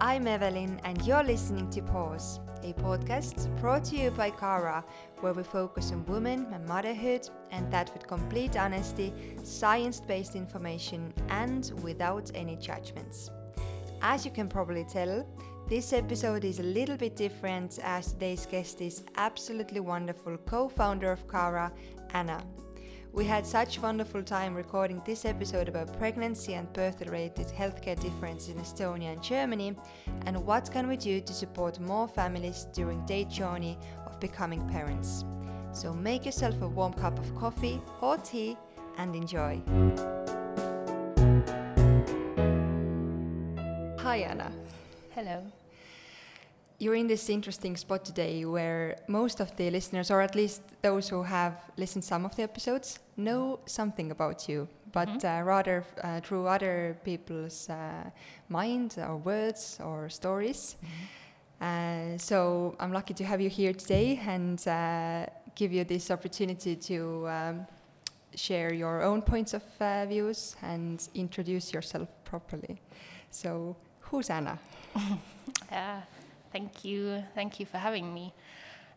I'm Evelyn, and you're listening to Pause, a podcast brought to you by Cara, where we focus on women and motherhood, and that with complete honesty, science based information, and without any judgments. As you can probably tell, this episode is a little bit different as today's guest is absolutely wonderful co founder of Cara, Anna. We had such wonderful time recording this episode about pregnancy and birth-related healthcare differences in Estonia and Germany, and what can we do to support more families during their journey of becoming parents. So make yourself a warm cup of coffee or tea and enjoy. Hi Anna. Hello you're in this interesting spot today where most of the listeners, or at least those who have listened some of the episodes, know something about you, but mm -hmm. uh, rather uh, through other people's uh, mind or words or stories. Mm -hmm. so I'm lucky to have you here today and uh, give you this opportunity to um, share your own points of uh, views and introduce yourself properly. So, who's Anna? yeah. Thank you. Thank you for having me.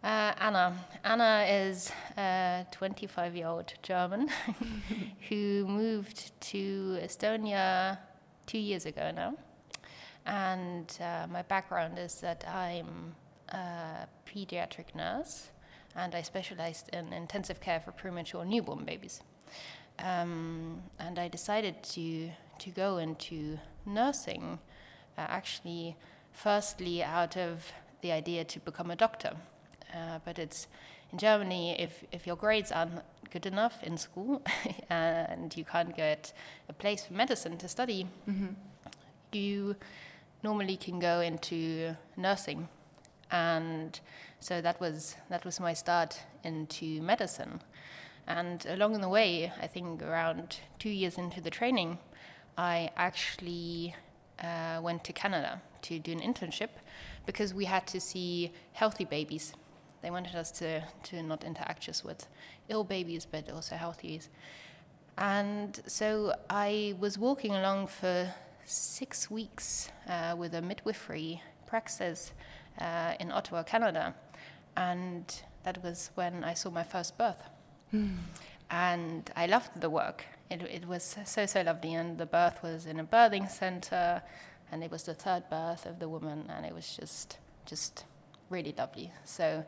Uh, Anna. Anna is a 25 year old German who moved to Estonia two years ago now. And uh, my background is that I'm a pediatric nurse and I specialized in intensive care for premature newborn babies. Um, and I decided to, to go into nursing uh, actually firstly out of the idea to become a doctor. Uh, but it's in Germany, if, if your grades aren't good enough in school and you can't get a place for medicine to study, mm-hmm. you normally can go into nursing. And so that was that was my start into medicine. And along the way, I think around two years into the training, I actually uh, went to Canada to do an internship because we had to see healthy babies. They wanted us to, to not interact just with ill babies, but also healthy. And so I was walking along for six weeks uh, with a midwifery praxis uh, in Ottawa, Canada. And that was when I saw my first birth. Mm. And I loved the work. It, it was so, so lovely. And the birth was in a birthing center and it was the third birth of the woman, and it was just just really lovely. So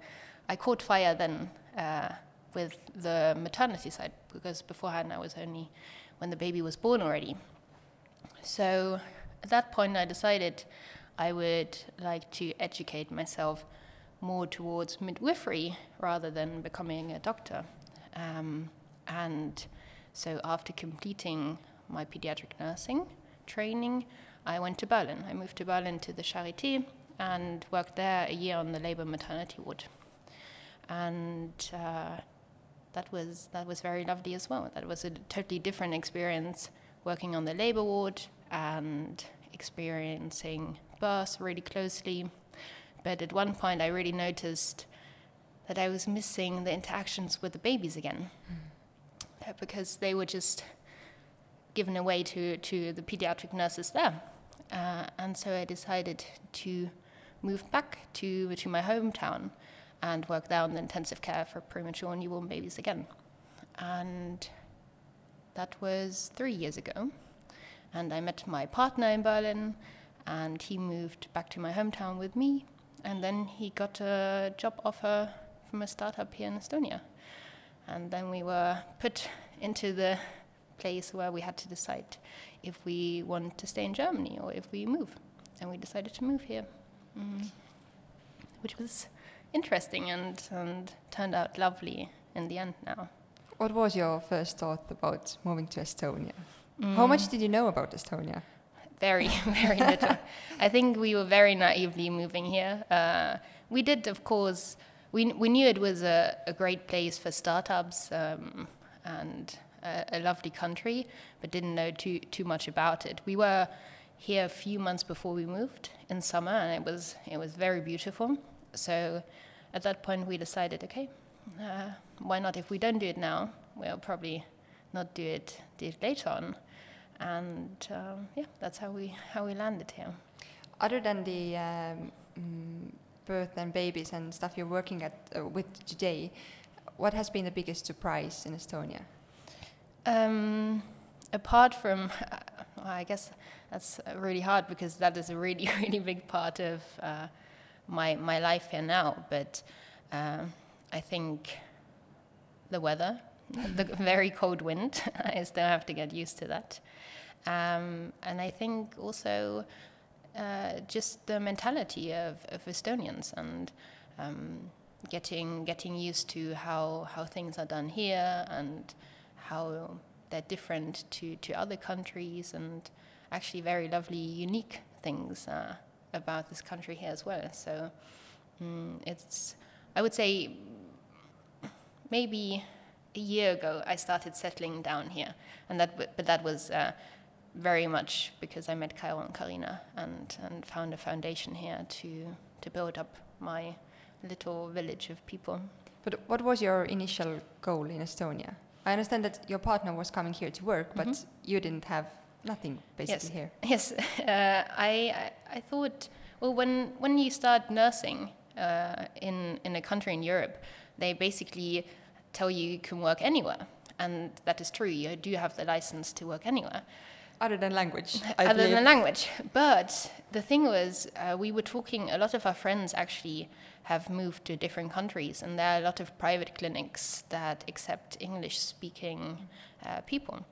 I caught fire then uh, with the maternity side because beforehand I was only when the baby was born already. So at that point I decided I would like to educate myself more towards midwifery rather than becoming a doctor. Um, and so after completing my pediatric nursing training, I went to Berlin. I moved to Berlin to the Charité and worked there a year on the labor maternity ward. And uh, that was that was very lovely as well. That was a totally different experience working on the labor ward and experiencing birth really closely. But at one point, I really noticed that I was missing the interactions with the babies again, mm. because they were just given away to, to the pediatric nurses there. Uh, and so I decided to move back to, to my hometown and work there the intensive care for premature newborn babies again. And that was three years ago. And I met my partner in Berlin, and he moved back to my hometown with me. And then he got a job offer from a startup here in Estonia. And then we were put into the place where we had to decide if we want to stay in Germany or if we move. And we decided to move here, mm. which was interesting and, and turned out lovely in the end now. What was your first thought about moving to Estonia? Mm. How much did you know about Estonia? Very, very little. I think we were very naively moving here. Uh, we did, of course, we, we knew it was a, a great place for startups um, and a, a, lovely country, but didn't know too too much about it. We were here a few months before we moved in summer, and it was it was very beautiful. So at that point, we decided, okay, uh, why not? If we don't do it now, we'll probably not do it do it later on. And um, yeah, that's how we how we landed here. Other than the um, mm, birth and babies and stuff you're working at uh, with today, what has been the biggest surprise in Estonia? Um, apart from, well, I guess that's really hard because that is a really, really big part of uh, my my life here now. But um, I think the weather, the very cold wind, I still have to get used to that. Um, and I think also uh, just the mentality of, of Estonians and um, getting getting used to how how things are done here and how they're different to, to other countries and actually very lovely, unique things uh, about this country here as well. So um, it's, I would say, maybe a year ago I started settling down here, and that but that was uh, very much because I met Kyle and Karina and and found a foundation here to to build up my little village of people. But what was your initial goal in Estonia? I understand that your partner was coming here to work, but Mhm. you didn't have nothing basically Yes. here. Yes, uh, I, I I thought well when when you start nursing uh, in in a country in Europe, they basically tell you you can work anywhere, and that is true. You do have the license to work anywhere, Other than language, I other believe. than language. But the thing was, uh, we were talking. A lot of our friends actually have moved to different countries, and there are a lot of private clinics that accept English-speaking uh, people.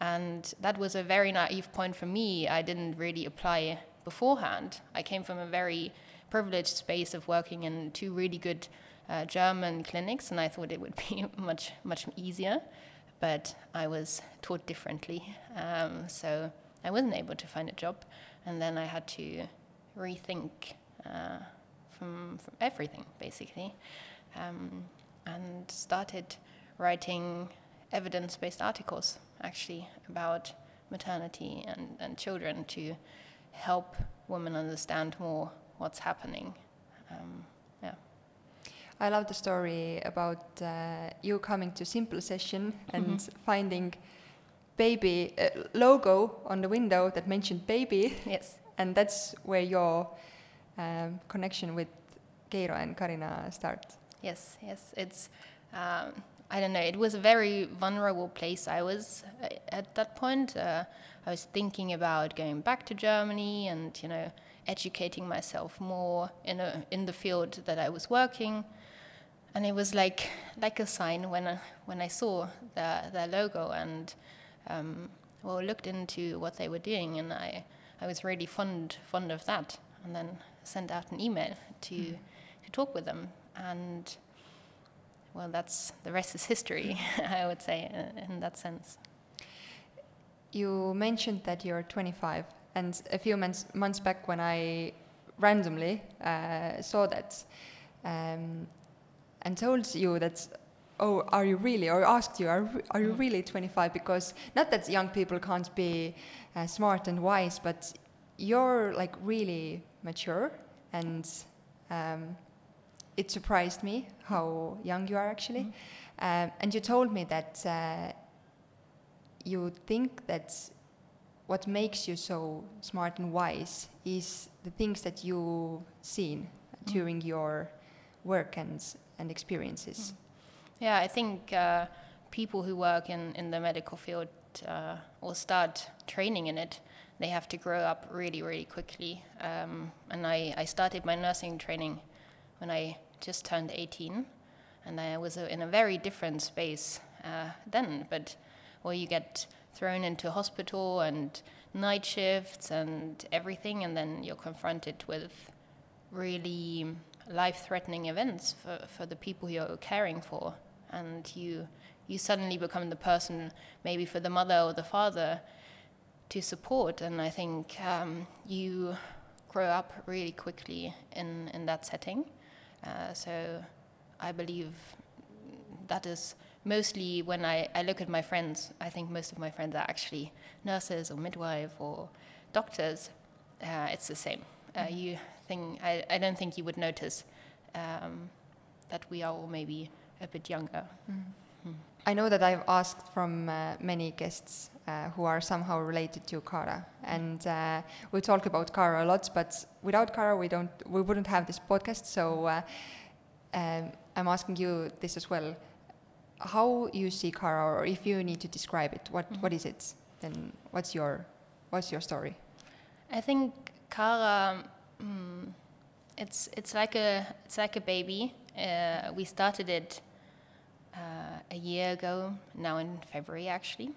And that was a very naive point for me. I didn't really apply beforehand. I came from a very privileged space of working in two really good uh, German clinics, and I thought it would be much much easier. But I was taught differently, um, so I wasn't able to find a job, and then I had to rethink uh, from from everything basically, um, and started writing evidence-based articles actually about maternity and, and children to help women understand more what's happening. Um, yeah. I love the story about uh, you coming to Simple Session and Mhm. finding baby uh, logo on the window that mentioned baby, Yes. and that's where your um, connection with Keiro and Karina starts. Yes. Yes. It's. Um, I don't know. It was a very vulnerable place. I was uh, at that point. Uh, I was thinking about going back to Germany and you know educating myself more in a in the field that I was working. And it was like like a sign when I, when I saw their their logo and um, well looked into what they were doing, and I I was really fond fond of that. And then sent out an email to to talk with them and well, that's the rest is history, I would say, uh, in that sense. You mentioned that you're 25, and a few months, months back, when I randomly uh, saw that um, and told you that, oh, are you really, or asked you, are, are you really 25? Because not that young people can't be uh, smart and wise, but you're like really mature, and um, it surprised me how young you are actually. Um, and you told me that. Uh, you think that what makes you so smart and wise is the things that you've seen during your work and, and experiences. Yeah, I think uh, people who work in, in the medical field uh, or start training in it, they have to grow up really, really quickly. Um, and I, I started my nursing training when I just turned 18, and I was in a very different space uh, then, but where you get thrown into hospital and night shifts and everything, and then you're confronted with really life-threatening events for, for the people you're caring for, and you you suddenly become the person maybe for the mother or the father to support, and I think um, you grow up really quickly in in that setting. Uh, so I believe that is mostly when I, I look at my friends, I think most of my friends are actually nurses or midwife or doctors. Uh, it's the same. Uh, you think I, I don't think you would notice um, that we are all maybe a bit younger. I know that I've asked from uh, many guests uh, who are somehow related to Cara. And uh, we talk about Cara a lot, but without Cara, we don't, we wouldn't have this podcast. So uh, um, I'm asking you this as well: how you see Cara, or if you need to describe it, what, Mhm. what is it? Then what's your what's your story? I think Cara, mm, it's it's like a it's like a baby. Uh, we started it uh, a year ago, now in February actually,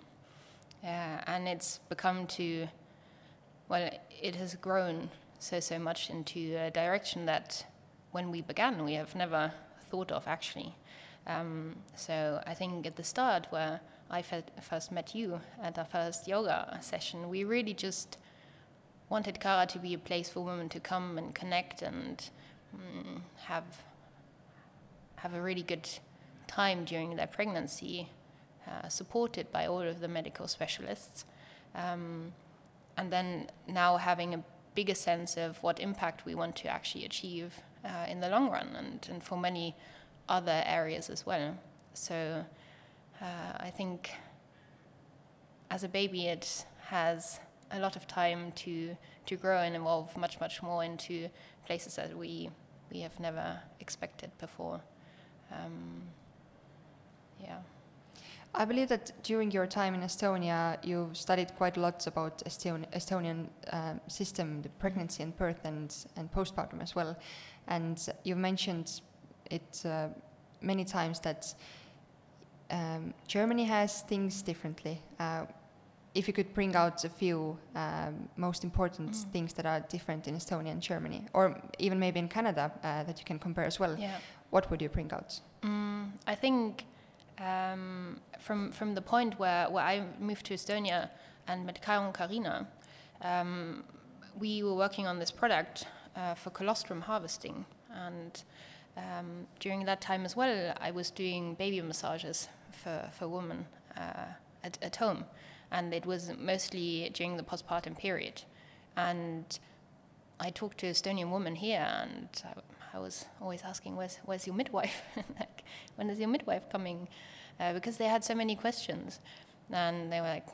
uh, and it's become to, well, it has grown so so much into a direction that when we began we have never thought of actually. Um, so I think at the start where I first met you at our first yoga session, we really just wanted Cara to be a place for women to come and connect and mm, have have a really good time during their pregnancy, uh, supported by all of the medical specialists, um, and then now having a bigger sense of what impact we want to actually achieve uh, in the long run, and, and for many other areas as well. So uh, I think as a baby, it has a lot of time to to grow and evolve much much more into places that we we have never expected before. Um, yeah. I believe that during your time in Estonia, you studied quite a lot about Estonian, Estonian um, system, the pregnancy and birth and, and postpartum as well. And you've mentioned it uh, many times that um, Germany has things differently. Uh, if you could bring out a few um, most important Mm. things that are different in Estonia and Germany, or even maybe in Canada uh, that you can compare as well, Yeah. what would you bring out? Mm, I think um, from from the point where, where I moved to Estonia and met Kyle and Karina, um, we were working on this product uh, for colostrum harvesting, and um, during that time as well, I was doing baby massages for for women uh, at at home, and it was mostly during the postpartum period, and I talked to Estonian woman here, and I, I was always asking, "Where's where's your midwife? like, when is your midwife coming?" Uh, because they had so many questions, and they were like,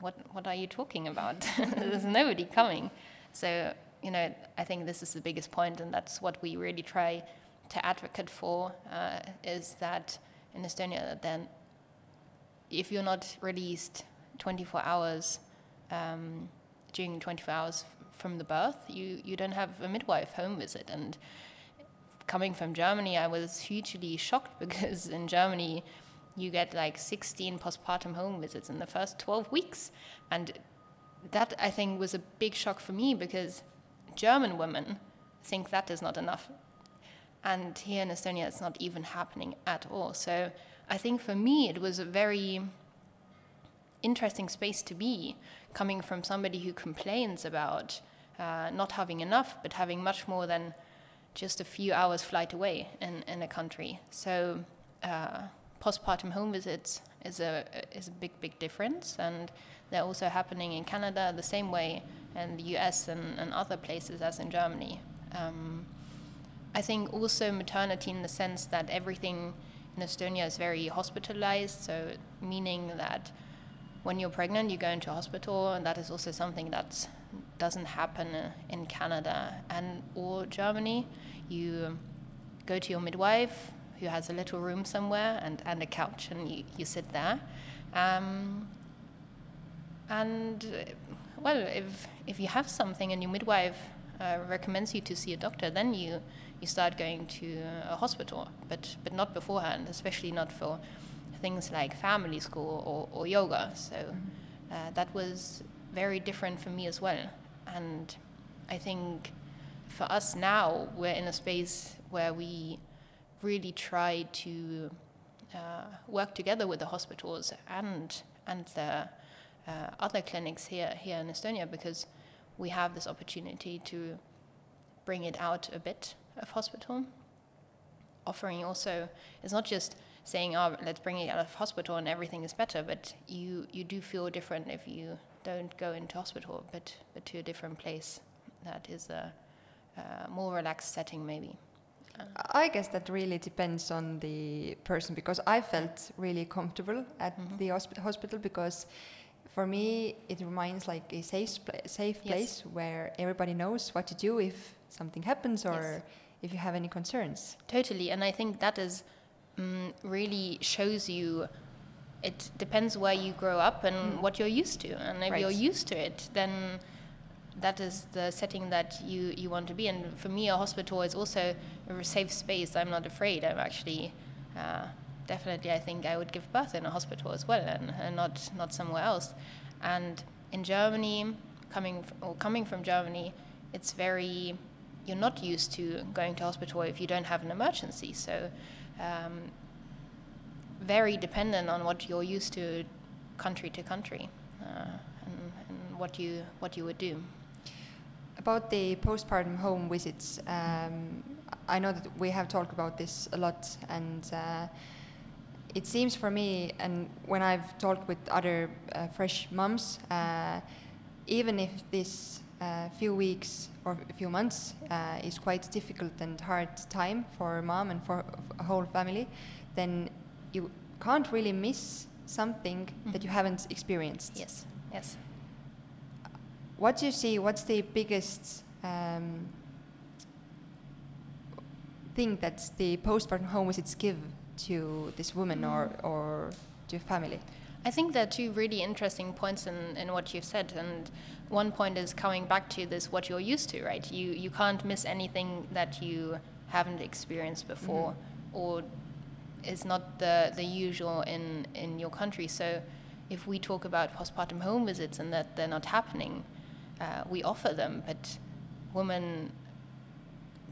"What what are you talking about? There's nobody coming." So you know, I think this is the biggest point, and that's what we really try to advocate for: uh, is that in Estonia, then if you're not released 24 hours um, during 24 hours from the birth, you, you don't have a midwife home visit. And coming from Germany, I was hugely shocked because in Germany, you get like 16 postpartum home visits in the first 12 weeks. And that, I think, was a big shock for me because German women think that is not enough. And here in Estonia, it's not even happening at all. So I think for me, it was a very interesting space to be, coming from somebody who complains about uh, not having enough, but having much more than just a few hours flight away in, in a country. So uh, postpartum home visits is a is a big big difference, and they're also happening in Canada the same way, and the U.S. and, and other places as in Germany. Um, I think also maternity in the sense that everything in Estonia is very hospitalized, so meaning that when you're pregnant, you go into hospital, and that is also something that doesn't happen uh, in Canada and or Germany. You go to your midwife, who has a little room somewhere and, and a couch, and you, you sit there. Um, and well, if if you have something and your midwife uh, recommends you to see a doctor, then you you start going to a hospital, but but not beforehand, especially not for things like family school or, or yoga. So uh, that was very different for me as well. And I think for us now, we're in a space where we really try to uh, work together with the hospitals and and the uh, other clinics here here in Estonia because we have this opportunity to bring it out a bit of hospital. Offering also it's not just saying, "Oh, let's bring it out of hospital and everything is better," but you you do feel different if you don't go into hospital, but but to a different place that is a, a more relaxed setting maybe. I guess that really depends on the person because I felt really comfortable at Mhm. the hosp- hospital because for me, it reminds like a safe, pla- safe Yes. place where everybody knows what to do if something happens or Yes. if you have any concerns. Totally, and I think that is mm, really shows you. It depends where you grow up and what you're used to, and if Right. you're used to it, then that is the setting that you you want to be. And for me, a hospital is also a safe space. I'm not afraid. I'm actually. Uh, Definitely, I think I would give birth in a hospital as well, and, and not not somewhere else. And in Germany, coming f- or coming from Germany, it's very you're not used to going to hospital if you don't have an emergency. So, um, very dependent on what you're used to, country to country, uh, and, and what you what you would do. About the postpartum home visits, um, I know that we have talked about this a lot, and uh, it seems for me, and when I've talked with other uh, fresh mums, uh, even if this uh, few weeks or a few months uh, is quite difficult and hard time for mom and for a whole family, then you can't really miss something that you haven't experienced. Yes, yes. What do you see? What's the biggest um, thing that the postpartum home visits give to this woman or, or to family? I think there are two really interesting points in, in what you've said, and one point is coming back to this what you're used to, right? You you can't miss anything that you haven't experienced before, or is not the the usual in in your country. So, if we talk about postpartum home visits and that they're not happening, uh, we offer them, but women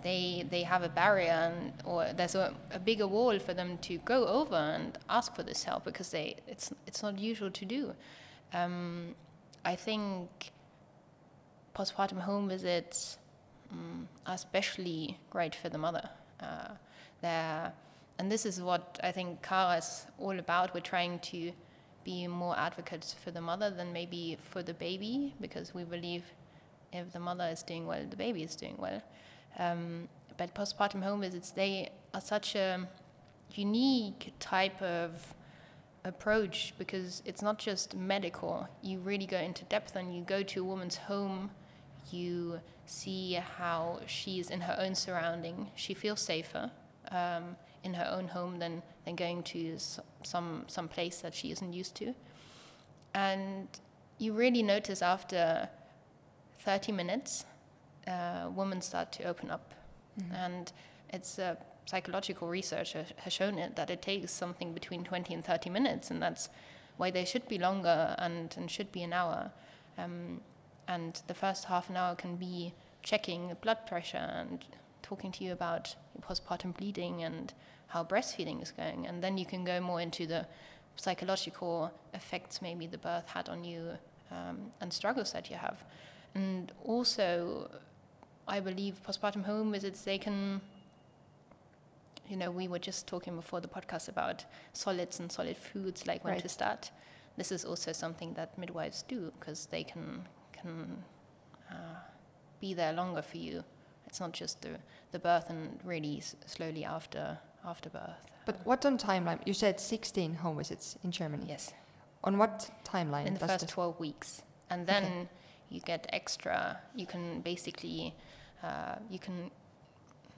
they they have a barrier and or there's a, a bigger wall for them to go over and ask for this help because they it's it's not usual to do. Um, I think postpartum home visits um, are especially great for the mother. Uh, they're, and this is what I think Cara is all about. We're trying to be more advocates for the mother than maybe for the baby because we believe if the mother is doing well, the baby is doing well. Um, but postpartum home visits, they are such a unique type of approach because it's not just medical. You really go into depth and you go to a woman's home. You see how she's in her own surrounding. She feels safer um, in her own home than, than going to some some place that she isn't used to. And you really notice after 30 minutes uh, women start to open up. And it's uh, psychological research has shown it that it takes something between 20 and 30 minutes, and that's why they should be longer and, and should be an hour. Um, and the first half an hour can be checking blood pressure and talking to you about your postpartum bleeding and how breastfeeding is going. And then you can go more into the psychological effects maybe the birth had on you um, and struggles that you have. And also, I believe postpartum home visits, they can, you know, we were just talking before the podcast about solids and solid foods, like when Right. to start. This is also something that midwives do because they can can uh, be there longer for you. It's not just the, the birth and really s- slowly after after birth. But what on timeline? You said 16 home visits in Germany. Yes, On what timeline? in the first 12 weeks. And then you get extra, you can basically, uh, you can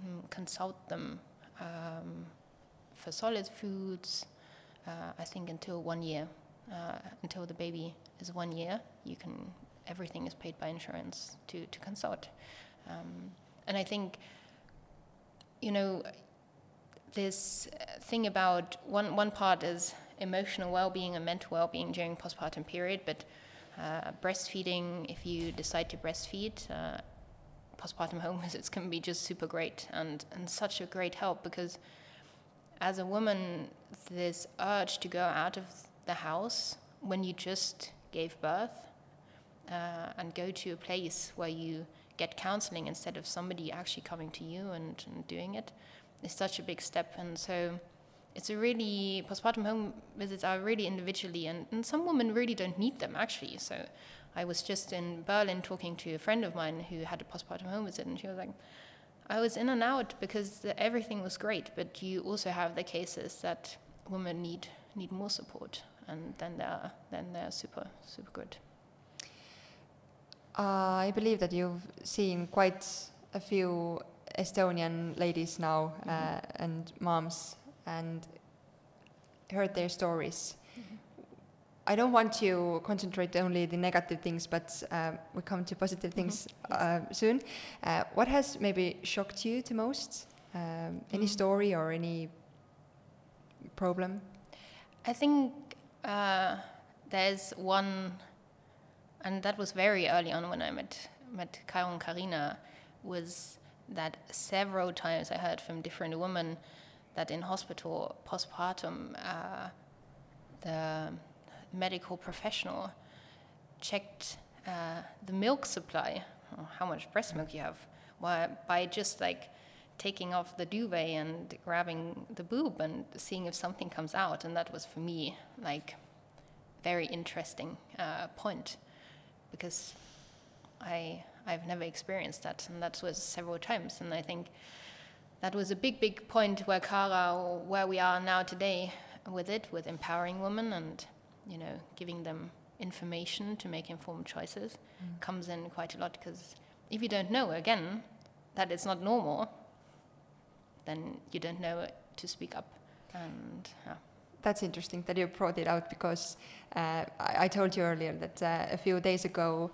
mm, consult them um, for solid foods, uh, I think until one year, uh, until the baby is one year, you can, everything is paid by insurance to, to consult. Um, and I think, you know, this thing about one, one part is emotional well-being and mental well-being during postpartum period, but uh, breastfeeding, if you decide to breastfeed, uh, postpartum home visits can be just super great and, and such a great help because as a woman, this urge to go out of the house when you just gave birth uh, and go to a place where you get counseling instead of somebody actually coming to you and, and doing it is such a big step. And so it's a really, postpartum home visits are really individually, and, and some women really don't need them actually. So I was just in Berlin talking to a friend of mine who had a postpartum home visit, and she was like, I was in and out because everything was great, but you also have the cases that women need need more support, and then they're then they're super super good. Uh, I believe that you've seen quite a few Estonian ladies now mm-hmm. uh, and moms and heard their stories. Mm-hmm. I don't want to concentrate only the negative things, but uh, we come to positive mm-hmm. things mm-hmm. yes. soon. Uh, what has maybe shocked you the most? Um, any mm. story or any problem? I think uh, there's one, and that was very early on when I met met Kairo and Karina, was that several times I heard from different women that in hospital postpartum, uh, the medical professional checked uh, the milk supply, how much breast milk you have, by just like taking off the duvet and grabbing the boob and seeing if something comes out. And that was for me like very interesting uh, point because I I've never experienced that, and that was several times. And I think that was a big, big point where Cara, where we are now today, with it, with empowering women and you know giving them information to make informed choices, mm. comes in quite a lot. Because if you don't know, again, that it's not normal, then you don't know to speak up. And yeah. That's interesting that you brought it out because uh, I, I, told you earlier that uh, a few days ago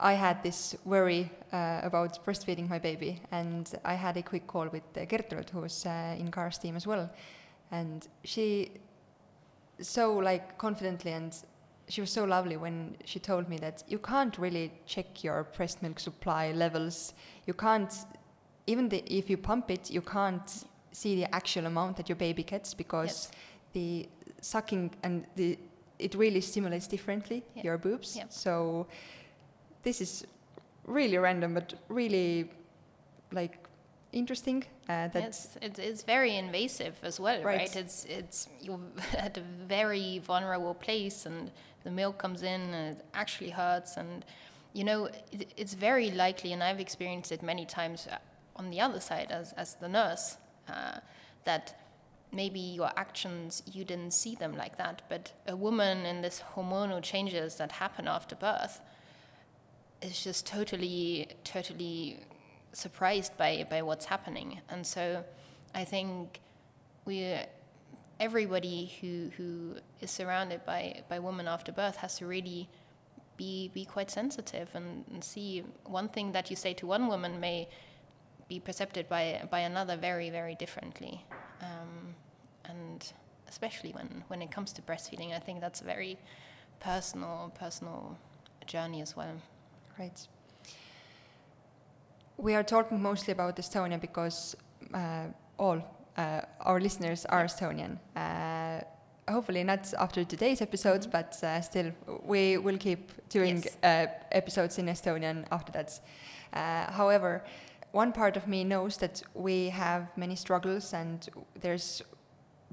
I had this worry uh, about breastfeeding my baby, and I had a quick call with uh, Gertrud, who's uh, in Cara's team as well, and she so like confidently and she was so lovely when she told me that you can't really check your breast milk supply levels. You can't even the, if you pump it, you can't see the actual amount that your baby gets because yes. the sucking and the it really stimulates differently yep. your boobs. Yep. So this is really random, but really like interesting. Uh, yes, it's, it's very invasive as well, right? right? It's it's you're at a very vulnerable place, and the milk comes in, and it actually hurts, and you know it, it's very likely, and I've experienced it many times uh, on the other side as as the nurse, uh, that maybe your actions you didn't see them like that, but a woman in this hormonal changes that happen after birth is just totally, totally surprised by, by what's happening. And so I think we, everybody who, who is surrounded by, by women after birth has to really be, be quite sensitive and, and see one thing that you say to one woman may be perceived by, by another very, very differently. Um, and especially when, when it comes to breastfeeding, I think that's a very personal, personal journey as well. Right. We are talking mostly about Estonia because uh, all uh, our listeners are Estonian. Uh, hopefully not after today's episodes, mm-hmm. but uh, still, we will keep doing yes. Uh, episodes in Estonian after that. Uh, however, one part of me knows that we have many struggles and there's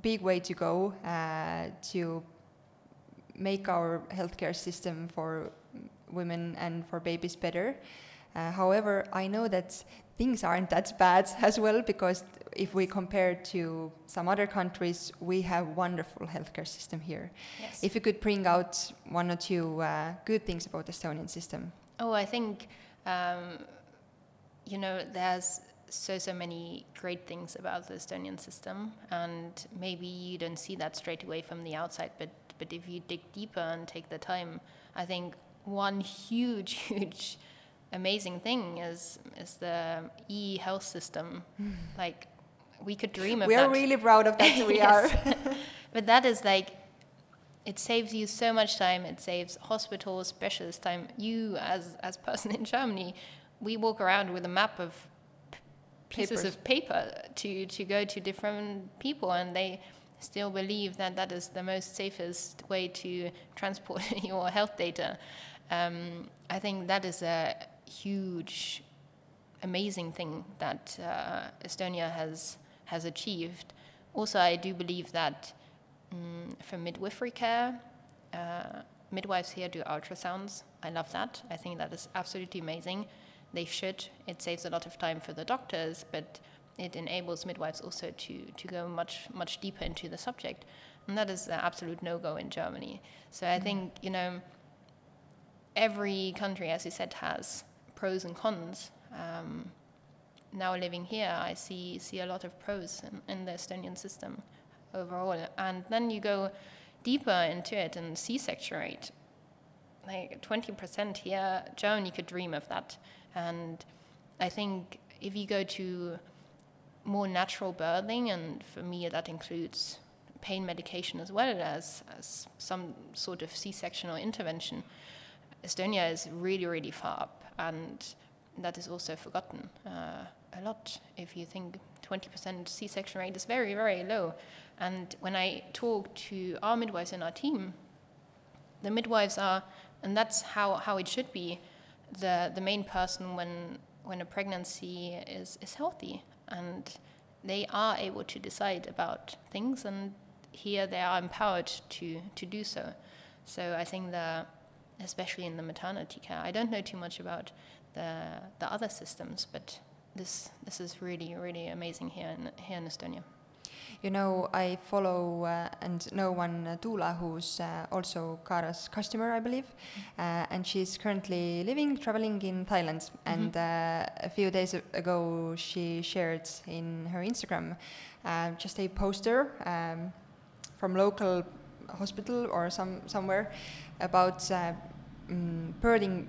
big way to go to make our healthcare system for women and for babies better. Uh, however, I know that things aren't that bad as well because if we compare to some other countries, we have wonderful healthcare system here. Yes. If you could bring out one or two uh, good things about the Estonian system. Oh, I think um, you know there's so so many great things about the Estonian system, and maybe you don't see that straight away from the outside, but but if you dig deeper and take the time, I think one huge, huge, amazing thing is is the e health system. Like we could dream of we that. Are really proud of that. we are. but that is like it saves you so much time. It saves hospitals, specialist time. You as as person in Germany, we walk around with a map of pieces Papers. of paper to to go to different people, and they still believe that that is the most safest way to transport your health data. Um, I think that is a huge, amazing thing that uh, Estonia has has achieved. Also, I do believe that um, for midwifery care, uh, midwives here do ultrasounds. I love that. I think that is absolutely amazing. They should. It saves a lot of time for the doctors, but it enables midwives also to, to go much much deeper into the subject. and that is an absolute no go in Germany. So I think you know every country, as you said, has pros and cons. Um, now living here, I see see a lot of pros in, in the Estonian system overall, and then you go deeper into it and C-section rate, like 20% here, Germany could dream of that, and I think if you go to more natural birthing, and for me that includes pain medication as well as, as some sort of C-section or intervention, Estonia is really, really far up, and that is also forgotten uh, a lot. If you think 20% C-section rate is very, very low, and when I talk to our midwives in our team, the midwives are, and that's how, how it should be, the, the main person when when a pregnancy is, is healthy and they are able to decide about things and here they are empowered to, to do so. So I think that especially in the maternity care, I don't know too much about the, the other systems, but this, this is really, really amazing here in, here in Estonia. You know, I follow uh, and know one uh, doula who's uh, also Cara's customer, I believe, uh, and she's currently living, traveling in Thailand. Mm-hmm. And uh, a few days ago, she shared in her Instagram uh, just a poster um, from local hospital or some somewhere about mm, birthing,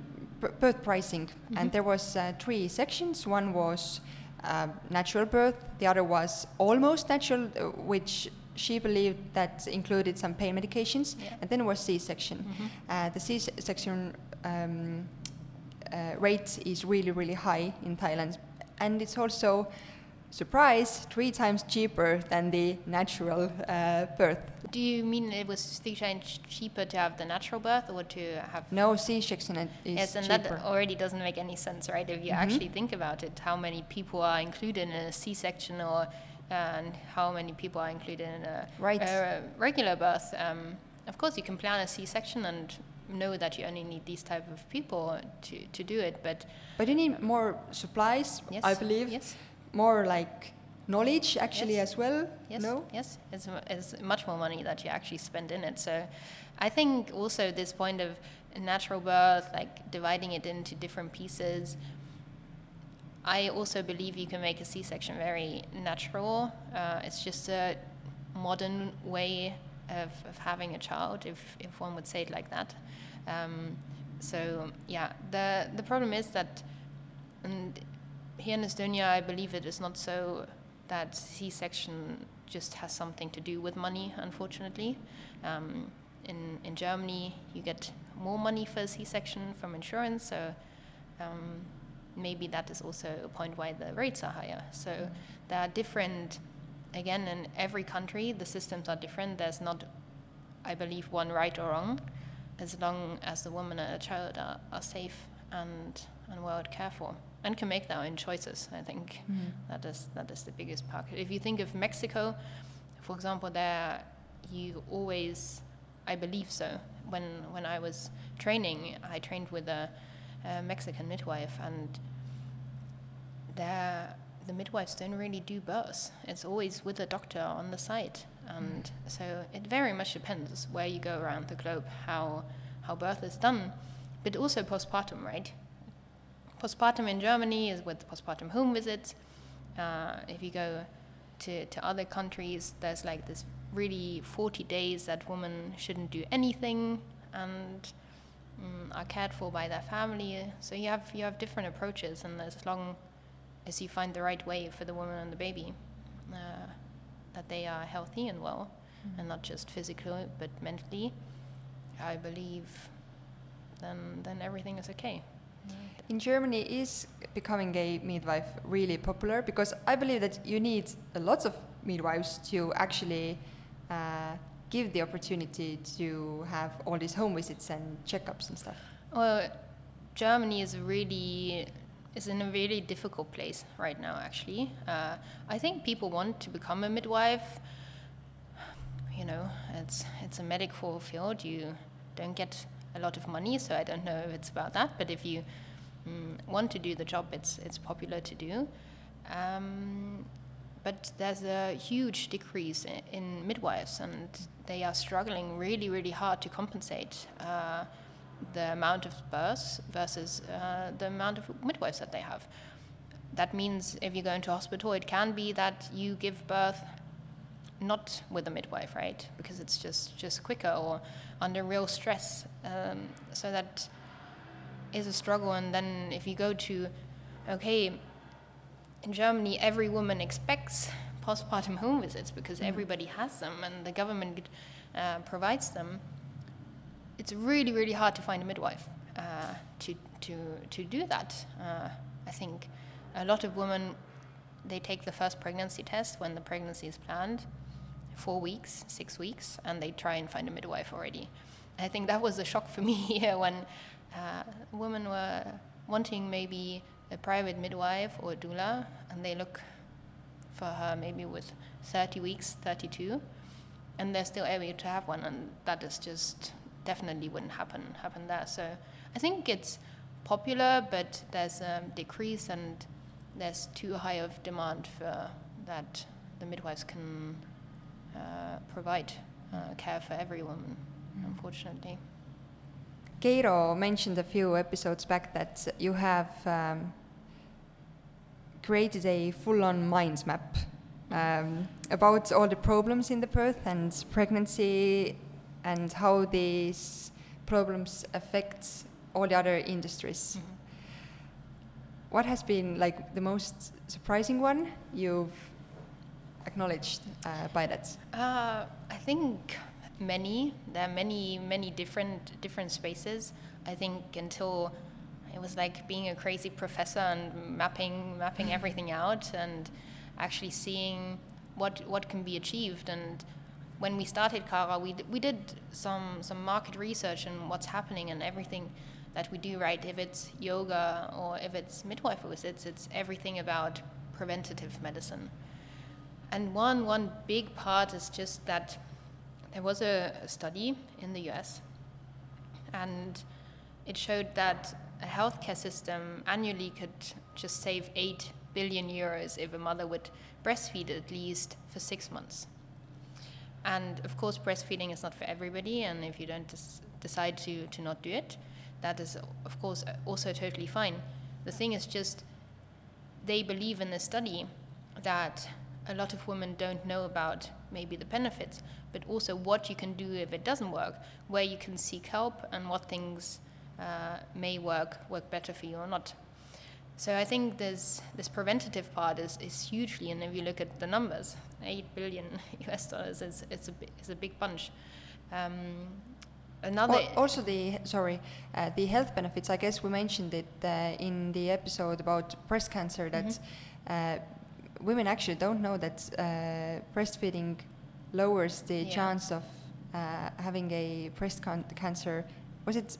birth pricing, mm-hmm. and there was three sections. One was uh, natural birth. The other was almost natural, uh, which she believed that included some pain medications, yeah. and then was C-section. Mm-hmm. Uh, the C-section um, uh, rate is really, really high in Thailand, and it's also surprise, three times cheaper than the natural uh, birth. Do you mean it was three times cheaper to have the natural birth or to have? No, C-section is Yes, and cheaper. that already doesn't make any sense, right? If you mm-hmm. actually think about it, how many people are included in a C-section or and how many people are included in a, right. a regular birth? Um, of course, you can plan a C-section and know that you only need these type of people to, to do it, but but you need more supplies, yes, I believe. Yes more like knowledge actually yes. as well. Yes. No. Yes. It's, it's much more money that you actually spend in it. So, I think also this point of natural birth, like dividing it into different pieces. I also believe you can make a C-section very natural. Uh, it's just a modern way of, of having a child, if, if one would say it like that. Um, so yeah, the the problem is that, and here in Estonia, I believe it is not so that C-section just has something to do with money, unfortunately. Um, in, in Germany, you get more money for C-section from insurance, so um, maybe that is also a point why the rates are higher. So mm. there are different, again, in every country, the systems are different. There's not, I believe, one right or wrong, as long as the woman and the child are, are safe and, and well cared for and can make their own choices. I think mm. that is that is the biggest part. If you think of Mexico, for example, there you always, I believe so. When when I was training, I trained with a, a Mexican midwife, and there the midwives don't really do births. It's always with a doctor on the site, and mm. so it very much depends where you go around the globe how how birth is done, but also postpartum, right? Postpartum in Germany is with postpartum home visits. Uh, if you go to, to other countries, there's like this really 40 days that women shouldn't do anything and um, are cared for by their family. So you have you have different approaches, and as long as you find the right way for the woman and the baby, uh, that they are healthy and well, mm-hmm. and not just physically but mentally, I believe, then then everything is okay in Germany is becoming a midwife really popular because I believe that you need lots of midwives to actually uh, give the opportunity to have all these home visits and checkups and stuff. Well, Germany is really is in a really difficult place right now. Actually, uh, I think people want to become a midwife. You know, it's it's a medical field. You don't get a lot of money, so I don't know if it's about that. But if you mm, want to do the job, it's it's popular to do. Um, but there's a huge decrease in, in, midwives, and they are struggling really, really hard to compensate uh, the amount of births versus uh, the amount of midwives that they have. That means if you go into hospital, it can be that you give birth not with a midwife, right? Because it's just just quicker or under real stress. Um, so that is a struggle. And then if you go to, okay, in Germany, every woman expects postpartum home visits because mm. everybody has them and the government uh, provides them. It's really, really hard to find a midwife uh, to, to, to do that. Uh, I think a lot of women, they take the first pregnancy test when the pregnancy is planned, four weeks, six weeks, and they try and find a midwife already. I think that was a shock for me here when uh, women were wanting maybe a private midwife or a doula, and they look for her maybe with 30 weeks, 32, and they're still able to have one, and that is just definitely wouldn't happen happen there. So I think it's popular, but there's a decrease, and there's too high of demand for that the midwives can uh, provide uh, care for every woman, mm. unfortunately. Keiro mentioned a few episodes back that you have um, created a full-on mind map um, about all the problems in the birth and pregnancy and how these problems affect all the other industries. Mm-hmm. What has been like the most surprising one you've acknowledged uh, by that? Uh, I think many. There are many, many different different spaces. I think until it was like being a crazy professor and mapping mapping mm. everything out and actually seeing what what can be achieved and when we started Cara we, d- we did some some market research and what's happening and everything that we do right if it's yoga or if it's midwife visits it's everything about preventative medicine and one one big part is just that there was a, study in the US and it showed that a healthcare system annually could just save 8 billion euros if a mother would breastfeed at least for six months. And of course, breastfeeding is not for everybody, and if you don't des- decide to, to not do it, that is, of course, also totally fine. The thing is just, they believe in the study that a lot of women don't know about maybe the benefits, but also what you can do if it doesn't work, where you can seek help, and what things uh, may work work better for you or not. So I think this this preventative part is, is hugely, and if you look at the numbers, eight billion US dollars is it's a is a big bunch. Um, another also the sorry uh, the health benefits. I guess we mentioned it uh, in the episode about breast cancer that mm-hmm. Uh, women actually don't know that uh, breastfeeding lowers the yeah. chance of uh, having a breast con- cancer. Was it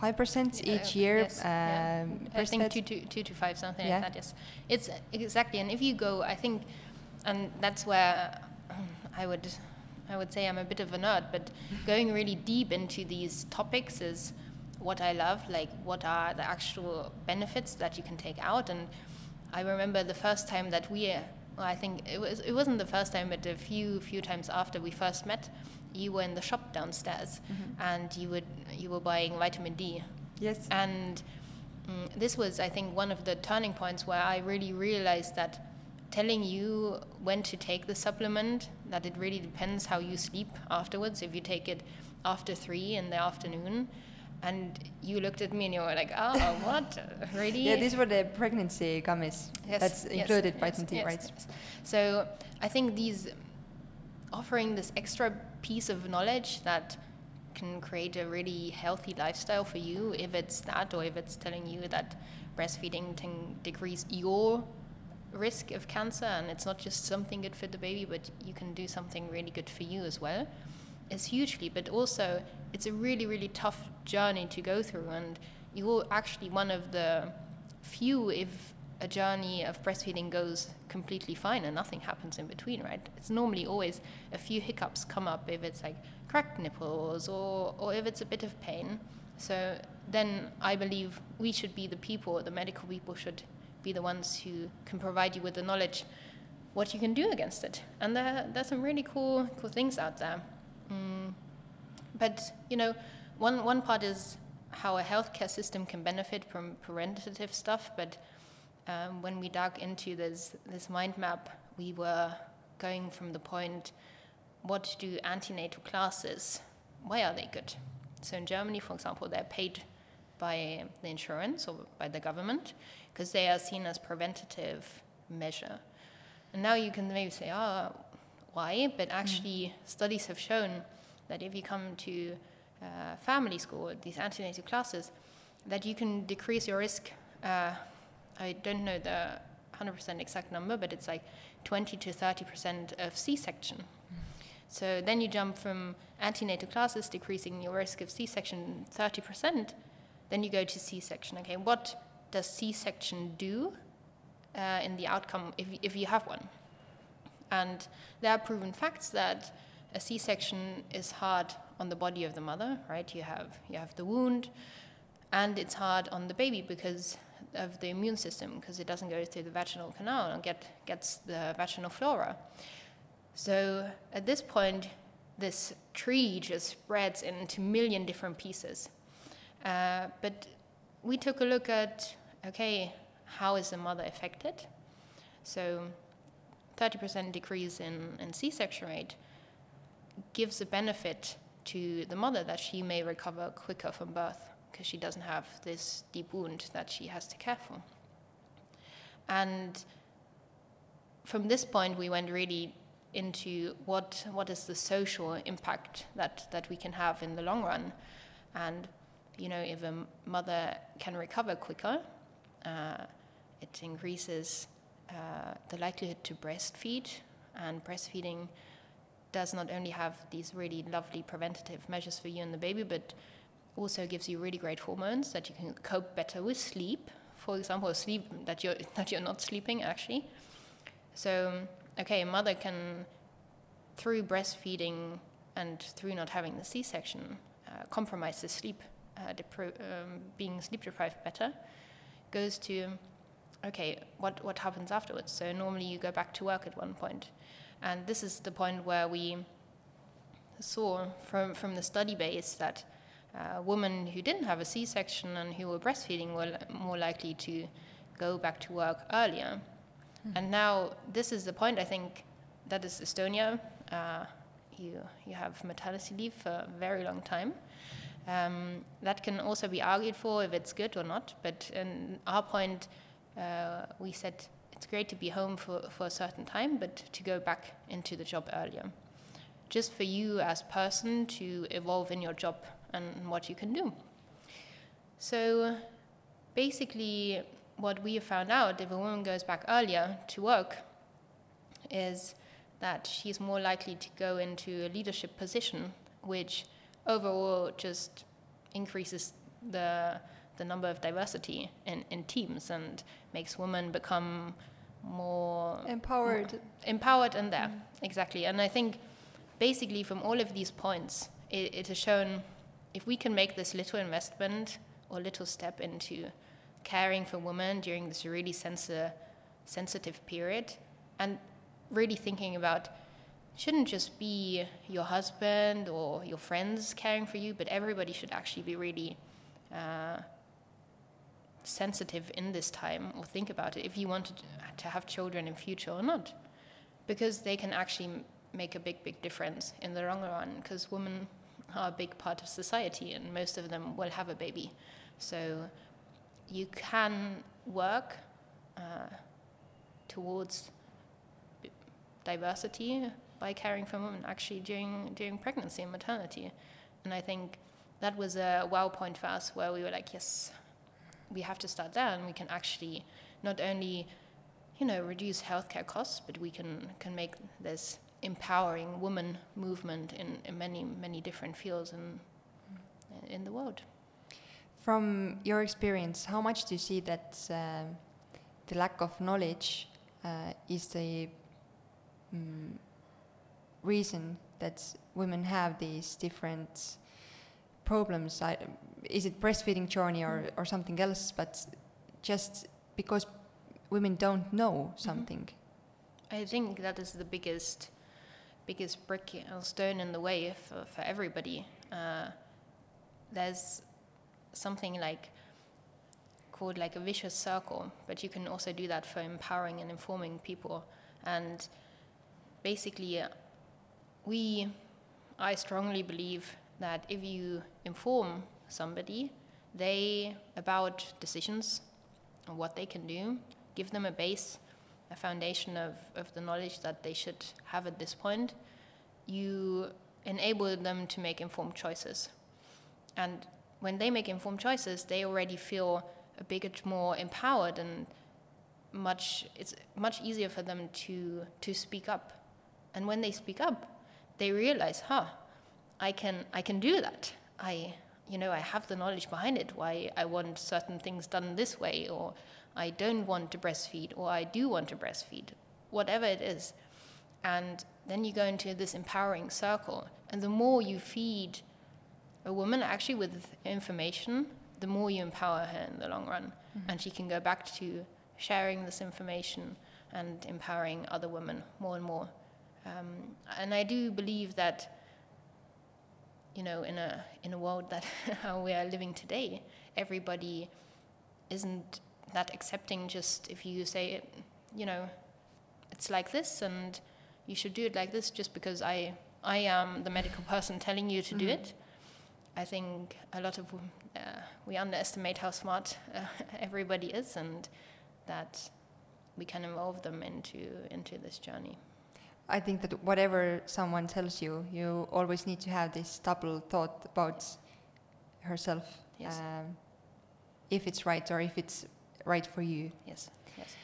five percent each year. Yes, yeah. Um, I think two to two to five, something yeah. like that. Yes, it's exactly. And if you go, I think, and that's where I would, I would say I'm a bit of a nerd, but going really deep into these topics is what I love. Like, what are the actual benefits that you can take out? And I remember the first time that we. Well, I think it was it wasn't the first time, but a few few times after we first met, you were in the shop downstairs mm-hmm. and you would you were buying vitamin D. Yes. And mm, this was, I think, one of the turning points where I really realized that telling you when to take the supplement, that it really depends how you sleep afterwards. If you take it after three in the afternoon, and you looked at me and you were like, "Oh, what? really?" Yeah, these were the pregnancy gummies. Yes, That's included yes, vitamin yes? Yes. So I think these offering this extra piece of knowledge that can create a really healthy lifestyle for you if it's that or if it's telling you that breastfeeding can decrease your risk of cancer and it's not just something good for the baby but you can do something really good for you as well is hugely but also it's a really really tough journey to go through and you're actually one of the few if a journey of breastfeeding goes completely fine and nothing happens in between, right? It's normally always a few hiccups come up if it's like cracked nipples or, or if it's a bit of pain. So then I believe we should be the people, the medical people should be the ones who can provide you with the knowledge what you can do against it. And there, there's some really cool, cool things out there. Mm. But you know, one one part is how a healthcare system can benefit from preventative stuff. But um, when we dug into this this mind map, we were going from the point: what do antenatal classes? Why are they good? So in Germany, for example, they're paid by the insurance or by the government because they are seen as preventative measure. And now you can maybe say, oh, why? But actually, mm. studies have shown that if you come to uh, family school, these antenatal classes, that you can decrease your risk. Uh, I don't know the 100% exact number, but it's like 20 to 30% of C-section. Mm. So then you jump from antenatal classes, decreasing your risk of C-section 30%, then you go to C-section. Okay, what does C-section do uh, in the outcome if, if you have one? And there are proven facts that a C-section is hard on the body of the mother, right? You have you have the wound, and it's hard on the baby because of the immune system, because it doesn't go through the vaginal canal and get gets the vaginal flora. So at this point, this tree just spreads into million different pieces. Uh, but we took a look at okay, how is the mother affected? So 30% decrease in, in C-section rate gives a benefit to the mother that she may recover quicker from birth because she doesn't have this deep wound that she has to care for. And from this point, we went really into what what is the social impact that that we can have in the long run, and you know if a mother can recover quicker, uh, it increases uh, the likelihood to breastfeed, and breastfeeding does not only have these really lovely preventative measures for you and the baby, but also gives you really great hormones that you can cope better with sleep. For example, sleep that you're that you're not sleeping actually. So okay, a mother can through breastfeeding and through not having the C-section uh, compromise the sleep, uh, um, being sleep deprived better, goes to okay, what, what happens afterwards? So normally you go back to work at one point. And this is the point where we saw from, from the study base that uh, women who didn't have a C section and who were breastfeeding were more likely to go back to work earlier. Mm. And now this is the point I think that is Estonia. Uh, you, you have maternity leave for a very long time. Um, that can also be argued for if it's good or not, but in our point, uh, we said it's great to be home for, for a certain time, but to go back into the job earlier. Just for you as a person to evolve in your job and what you can do. So basically, what we have found out if a woman goes back earlier to work is that she's more likely to go into a leadership position, which overall just increases the the number of diversity in, in teams and makes women become more empowered more empowered and there mm. exactly and i think basically from all of these points it, it has shown if we can make this little investment or little step into caring for women during this really sensi- sensitive period and really thinking about shouldn't just be your husband or your friends caring for you, but everybody should actually be really uh, sensitive in this time or think about it if you wanted to have children in future or not. Because they can actually make a big big difference in the long run because women are a big part of society and most of them will have a baby. So you can work uh, towards diversity by caring for women actually during during pregnancy and maternity. And i think that was a wow point for us where we were like yes we have to start there and we can actually not only you know reduce healthcare costs but we can can make this empowering woman movement in, in many many different fields in in the world. From your experience how much do you see that uh, the lack of knowledge uh, is the um, reason that women have these different problems I, is it breastfeeding journey or, mm. or something else but just because women don't know mm-hmm. something i think that is the biggest biggest brick or stone in the way for, for everybody. Uh, there's something like called like a vicious circle, but you can also do that for empowering and informing people. And basically, uh, we, I strongly believe that if you inform somebody, they about decisions and what they can do, give them a base, a foundation of, of the knowledge that they should have at this point, you enable them to make informed choices. And when they make informed choices, they already feel a bit more empowered and much it's much easier for them to to speak up. And when they speak up, they realize, huh, I can I can do that. I you know I have the knowledge behind it. Why I want certain things done this way, or I don't want to breastfeed, or I do want to breastfeed, whatever it is. And then you go into this empowering circle, and the more you feed a woman actually with information, the more you empower her in the long run, mm-hmm. and she can go back to sharing this information and empowering other women more and more. Um, and I do believe that you know, in a in a world that how we are living today, everybody isn't that accepting. Just if you say, you know, it's like this, and you should do it like this, just because I I am the medical person telling you to mm-hmm. do it. I think a lot of uh, we underestimate how smart uh, everybody is, and that we can involve them into into this journey. I think that whatever someone tells you, you always need to have this double thought about herself. Yes. Um, if it's right or if it's right for you. Yes. Yes.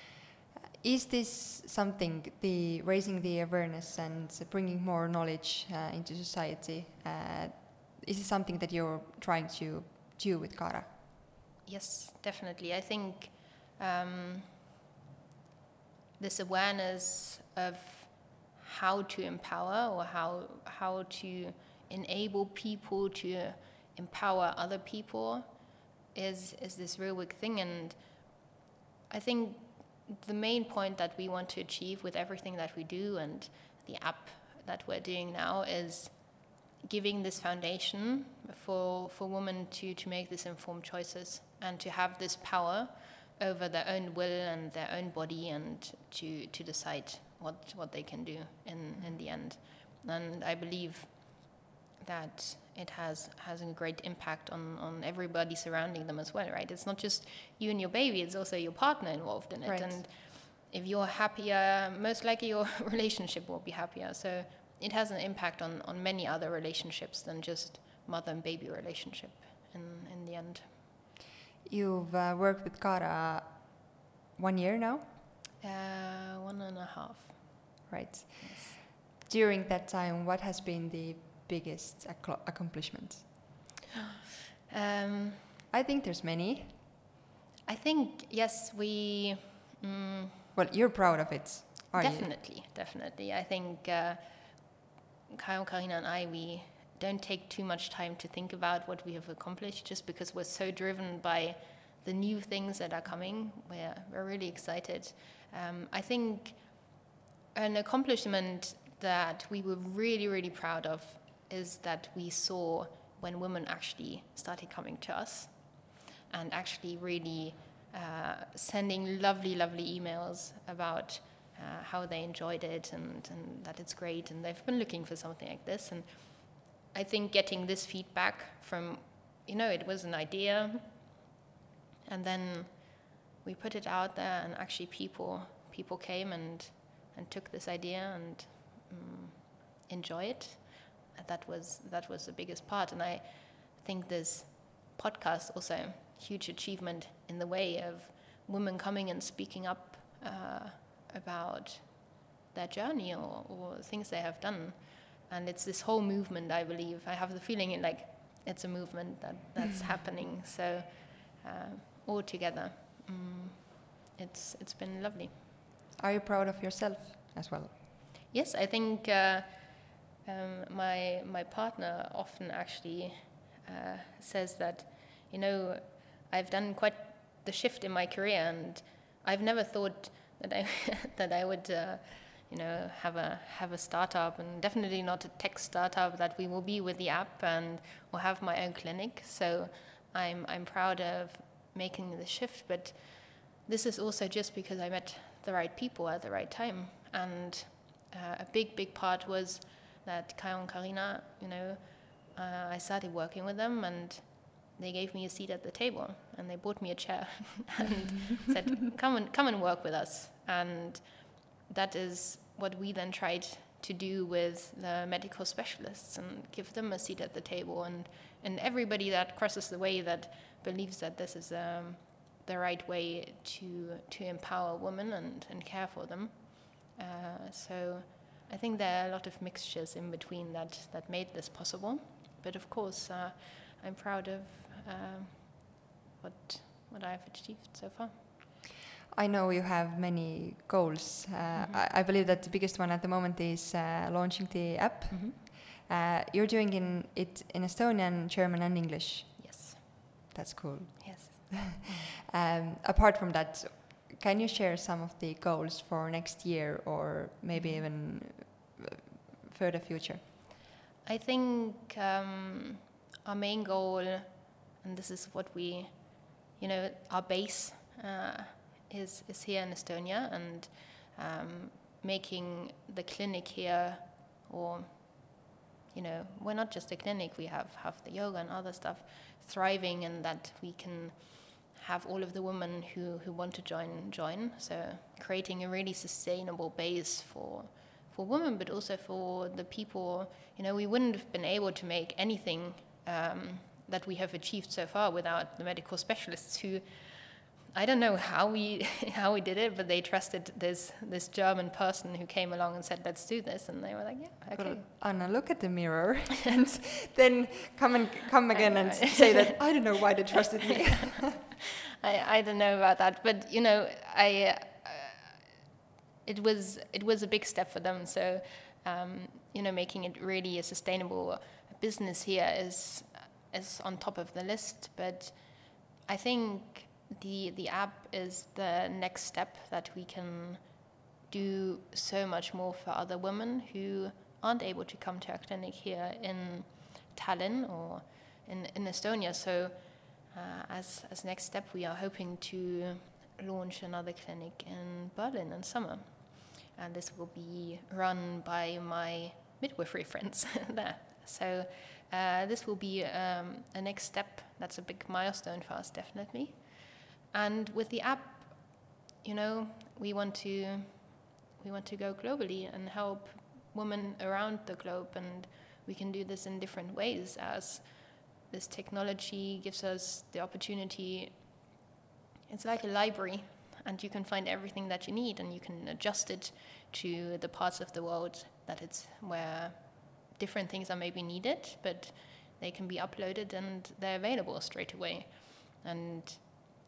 Is this something, the raising the awareness and bringing more knowledge uh, into society, uh, is it something that you're trying to do with Cara? Yes, definitely. I think um, this awareness of how to empower or how how to enable people to empower other people is is this real big thing. And I think the main point that we want to achieve with everything that we do and the app that we're doing now is giving this foundation for for women to to make these informed choices and to have this power over their own will and their own body and to to decide what what they can do in in the end. And I believe that it has has a great impact on on everybody surrounding them as well, right? It's not just you and your baby; it's also your partner involved in it. Right. And if you're happier, most likely your relationship will be happier. So it has an impact on on many other relationships than just mother and baby relationship. In in the end, you've uh, worked with Cara one year now. Uh, one and a half right? Yes. During that time, what has been the biggest accomplishment? Um, I think there's many. I think yes, we. Mm, well, you're proud of it, are definitely, you? Definitely, I think uh, Kyle, Karina, and I we don't take too much time to think about what we have accomplished, just because we're so driven by the new things that are coming. We're we're really excited. Um, I think an accomplishment that we were really, really proud of is that we saw when women actually started coming to us and actually really uh, sending lovely, lovely emails about uh, how they enjoyed it and, and that it's great and they've been looking for something like this. And I think getting this feedback from, you know, it was an idea and then we put it out there and actually people people came and and took this idea and um, enjoy it. That was that was the biggest part, and I think this podcast also huge achievement in the way of women coming and speaking up uh, about their journey or, or things they have done. And it's this whole movement, I believe. I have the feeling it, like it's a movement that, that's happening. So uh, all together, um, it's it's been lovely. Are you proud of yourself as well? Yes, I think uh, um, my my partner often actually uh, says that, you know, I've done quite the shift in my career, and I've never thought that I that I would uh, you know, have a have a startup, and definitely not a tech startup. That we will be with the app, and will have my own clinic. So I'm I'm proud of making the shift, but this is also just because I met the right people at the right time, and uh, a big big part was that Kai and Karina, you know, uh, I started working with them and they gave me a seat at the table and they bought me a chair and said, "Come and come and work with us." And that is what we then tried to do with the medical specialists and give them a seat at the table and and everybody that crosses the way that believes that this is um, the right way to to empower women and, and care for them. Uh, so I think there are a lot of mixtures in between that that made this possible. But of course, uh, I'm proud of um, what what I've achieved so far. I know you have many goals. Uh, mm-hmm. I, I, believe that the biggest one at the moment is uh, launching the app. Mm-hmm. Uh, you're doing in it in Estonian, German, and English. Yes. That's cool. Yes. um, apart from that, can you share some of the goals for next year or maybe mm-hmm. even uh, further future? I think um, our main goal, and this is what we, you know, our base uh, is is here in Estonia, and um, making the clinic here, or you know, we're not just a clinic. We have have the yoga and other stuff thriving, and that we can have all of the women who who want to join join. So creating a really sustainable base for for women, but also for the people. You know, we wouldn't have been able to make anything um, that we have achieved so far without the medical specialists who. I don't know how we how we did it, but they trusted this this German person who came along and said, "Let's do this," and they were like, "Yeah, okay." Anna, look at the mirror, and then come and come again and say that I don't know why they trusted me. I I don't know about that, but you know, I it was it was a big step for them. So um, you know, making it really a sustainable business here is is on top of the list. But I think the the app is the next step that we can do so much more for other women who aren't able to come to our clinic here in Tallinn or in, in Estonia. So uh, as as next step, we are hoping to launch another clinic in Berlin in summer and this will be run by my midwifery friends there. So uh, this will be um, a next step. That's a big milestone for us, definitely. And with the app, you know, we want to we want to go globally and help women around the globe, and we can do this in different ways as this technology gives us the opportunity. It's like a library and you can find everything that you need and you can adjust it to the parts of the world that it's where different things are maybe needed but they can be uploaded and they're available straight away and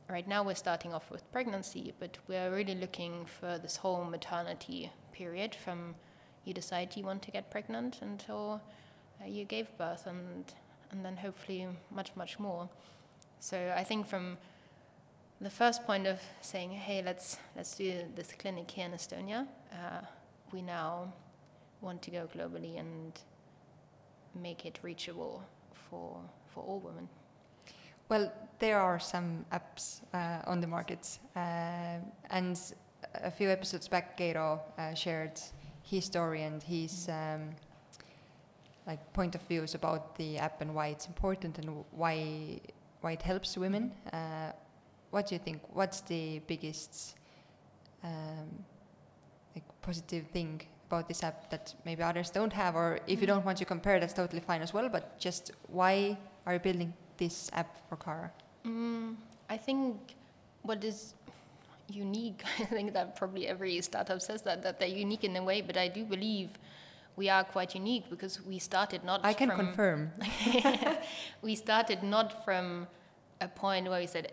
right now we're starting off with pregnancy but we're really looking for this whole maternity period from you decide you want to get pregnant until uh, you gave birth and and then hopefully much much more so i think from the first point of saying, hey, let's, let's do this clinic here in Estonia, uh, we now want to go globally and make it reachable for, for all women. Well, there are some apps uh, on the market, uh, and a few episodes back, Geiro uh, shared his story and his um, like point of views about the app and why it's important and why why it helps women. Uh, what do you think? What's the biggest um, like positive thing about this app that maybe others don't have? Or if you mm. don't want to compare, that's totally fine as well. But just why are you building this app for Cara? Mm, I think what is unique, I think that probably every startup says that, that they're unique in a way, but I do believe we are quite unique because we started not I can from, confirm. we started not from a point where we said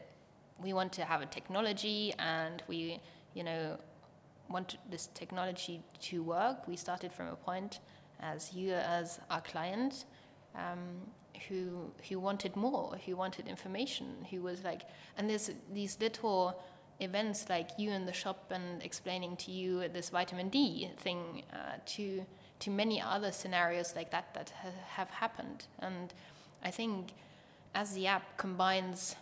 we want to have a technology and we, you know, want this technology to work. We started from a point as you as our client um, who who wanted more, who wanted information, who was like, and there's these little events like you in the shop and explaining to you this vitamin D thing uh, to to many other scenarios like that that ha have happened. And I think as the app combines,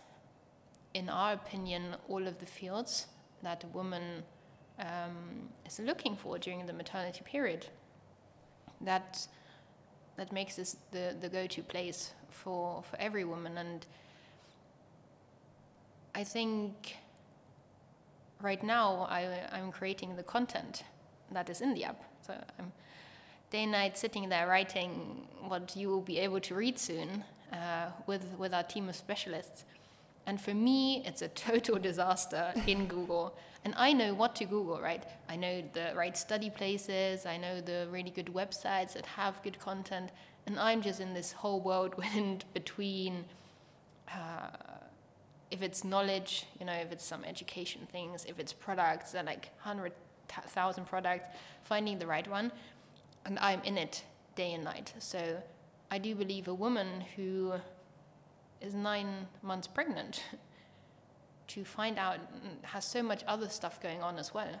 in our opinion, all of the fields that a woman um, is looking for during the maternity period, that that makes this the, the go-to place for, for every woman. And I think right now I, I'm creating the content that is in the app. So I'm day and night sitting there writing what you will be able to read soon uh, with, with our team of specialists. And for me, it's a total disaster in Google. And I know what to Google, right? I know the right study places, I know the really good websites that have good content, and I'm just in this whole whirlwind between uh, if it's knowledge, you know, if it's some education things, if it's products, that like 100,000 products, finding the right one. And I'm in it day and night. So I do believe a woman who is nine months pregnant to find out has so much other stuff going on as well.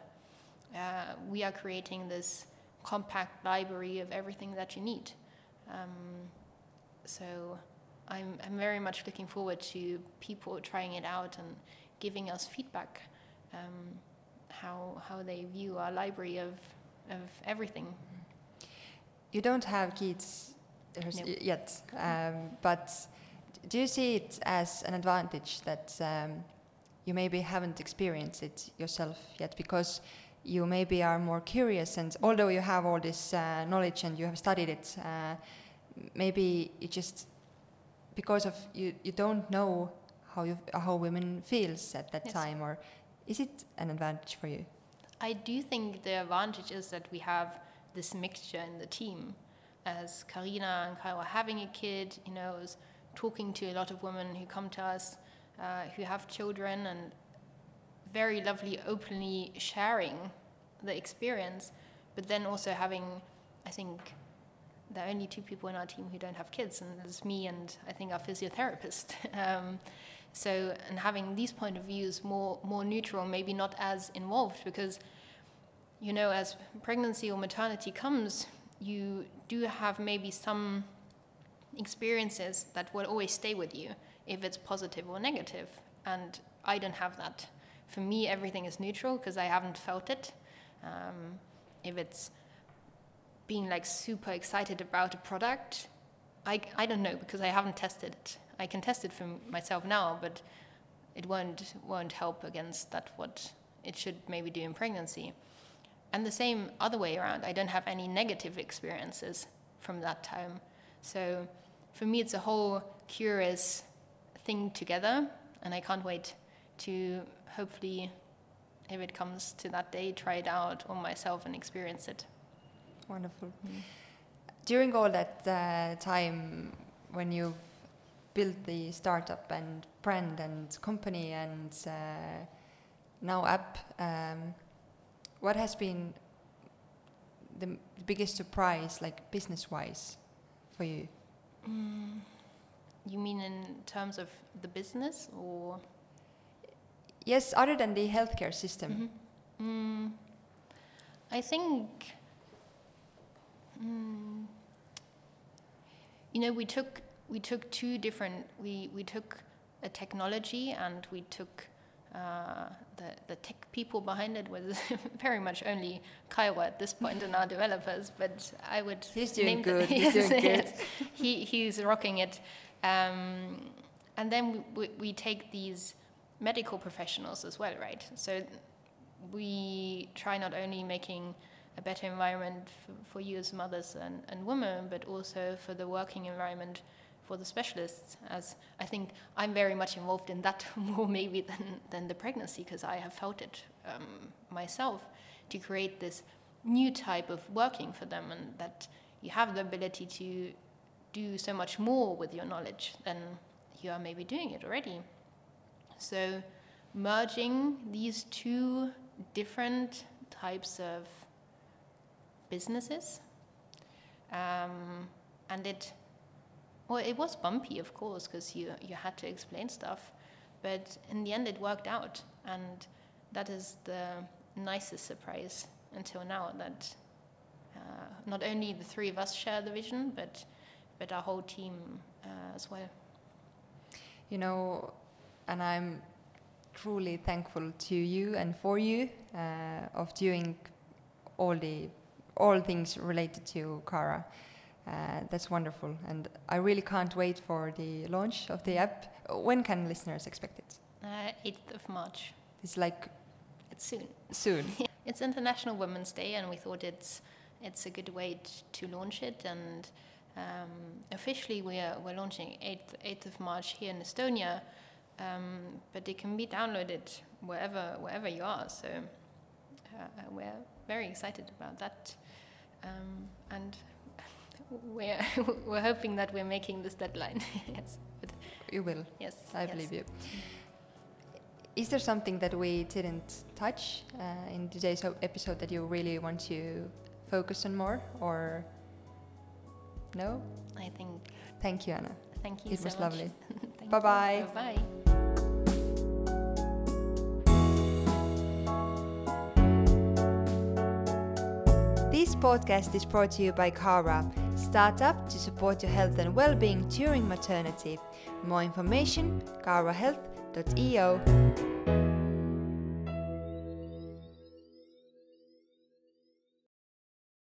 Uh, we are creating this compact library of everything that you need. Um, so I'm, I'm very much looking forward to people trying it out and giving us feedback um, how, how they view our library of, of everything. You don't have kids No. yet, um, but do you see it as an advantage that um, you maybe haven't experienced it yourself yet because you maybe are more curious and although you have all this uh, knowledge and you have studied it, uh, maybe it just because of you, you don't know how you how women feels at that Yes. time or is it an advantage for you? I do think the advantage is that we have this mixture in the team. As Karina and Kyle are having a kid, you know, talking to a lot of women who come to us uh, who have children and very lovely, openly sharing the experience, but then also having, I think, there are only two people in our team who don't have kids, and it's me and I think our physiotherapist. um, so, and having these point of views more more neutral, maybe not as involved, because you know, as pregnancy or maternity comes, you do have maybe some experiences that will always stay with you, if it's positive or negative. And I don't have that. For me, everything is neutral because I haven't felt it. Um, if it's being like super excited about a product, I, I don't know because I haven't tested it. I can test it for myself now, but it won't won't help against that what it should maybe do in pregnancy. And the same other way around. I don't have any negative experiences from that time. So for me, it's a whole curious thing together, and I can't wait to hopefully, if it comes to that day, try it out on myself and experience it. Wonderful. During all that uh, time when you've built the startup and brand and company and uh, now app, um, what has been the biggest surprise, like business wise, for you? Mm, you mean in terms of the business or? Yes, other than the healthcare system. Mhm. Mm, I think, mm, you know, we took we took two different. We we took a technology and we took uh, the the tech people behind it was very much only Kaiwa at this point and our developers. But I would He's doing name the- good, he's doing good. he he's rocking it. Um, and then we, we, we take these medical professionals as well, right? So we try not only making a better environment for, for you as mothers and, and women, but also for the working environment for the specialists. As I think I'm very much involved in that more maybe than, than the pregnancy, because I have felt it um, myself to create this new type of working for them, and that you have the ability to do so much more with your knowledge than you are maybe doing it already. So, merging these two different types of businesses, um, and it, well, it was bumpy, of course, because you you had to explain stuff, but in the end, it worked out, and that is the nicest surprise until now that uh, not only the three of us share the vision, but but our whole team uh, as well. You know, and I'm truly thankful to you and for you uh, of doing all the all things related to Cara. Uh, that's wonderful, and I really can't wait for the launch of the app. When can listeners expect it? Uh, 8th of March. It's like It's soon. soon. It's International Women's Day, and we thought it's it's a good way to launch it. And um, officially, we are we're launching 8th, 8th of March here in Estonia, um, but it can be downloaded wherever wherever you are. So uh, we're very excited about that, um, and we're we're hoping that we're making this deadline. yes, but you will. yes, I yes. believe you. Is there something that we didn't touch uh, in today's episode that you really want to focus on more, or no? I think. Thank you, Anna. Thank you It so was much. lovely. Thank Bye-bye. you. Bye. This podcast is brought to you by Cara, startup to support your health and well-being during maternity. More information, carahealth.io.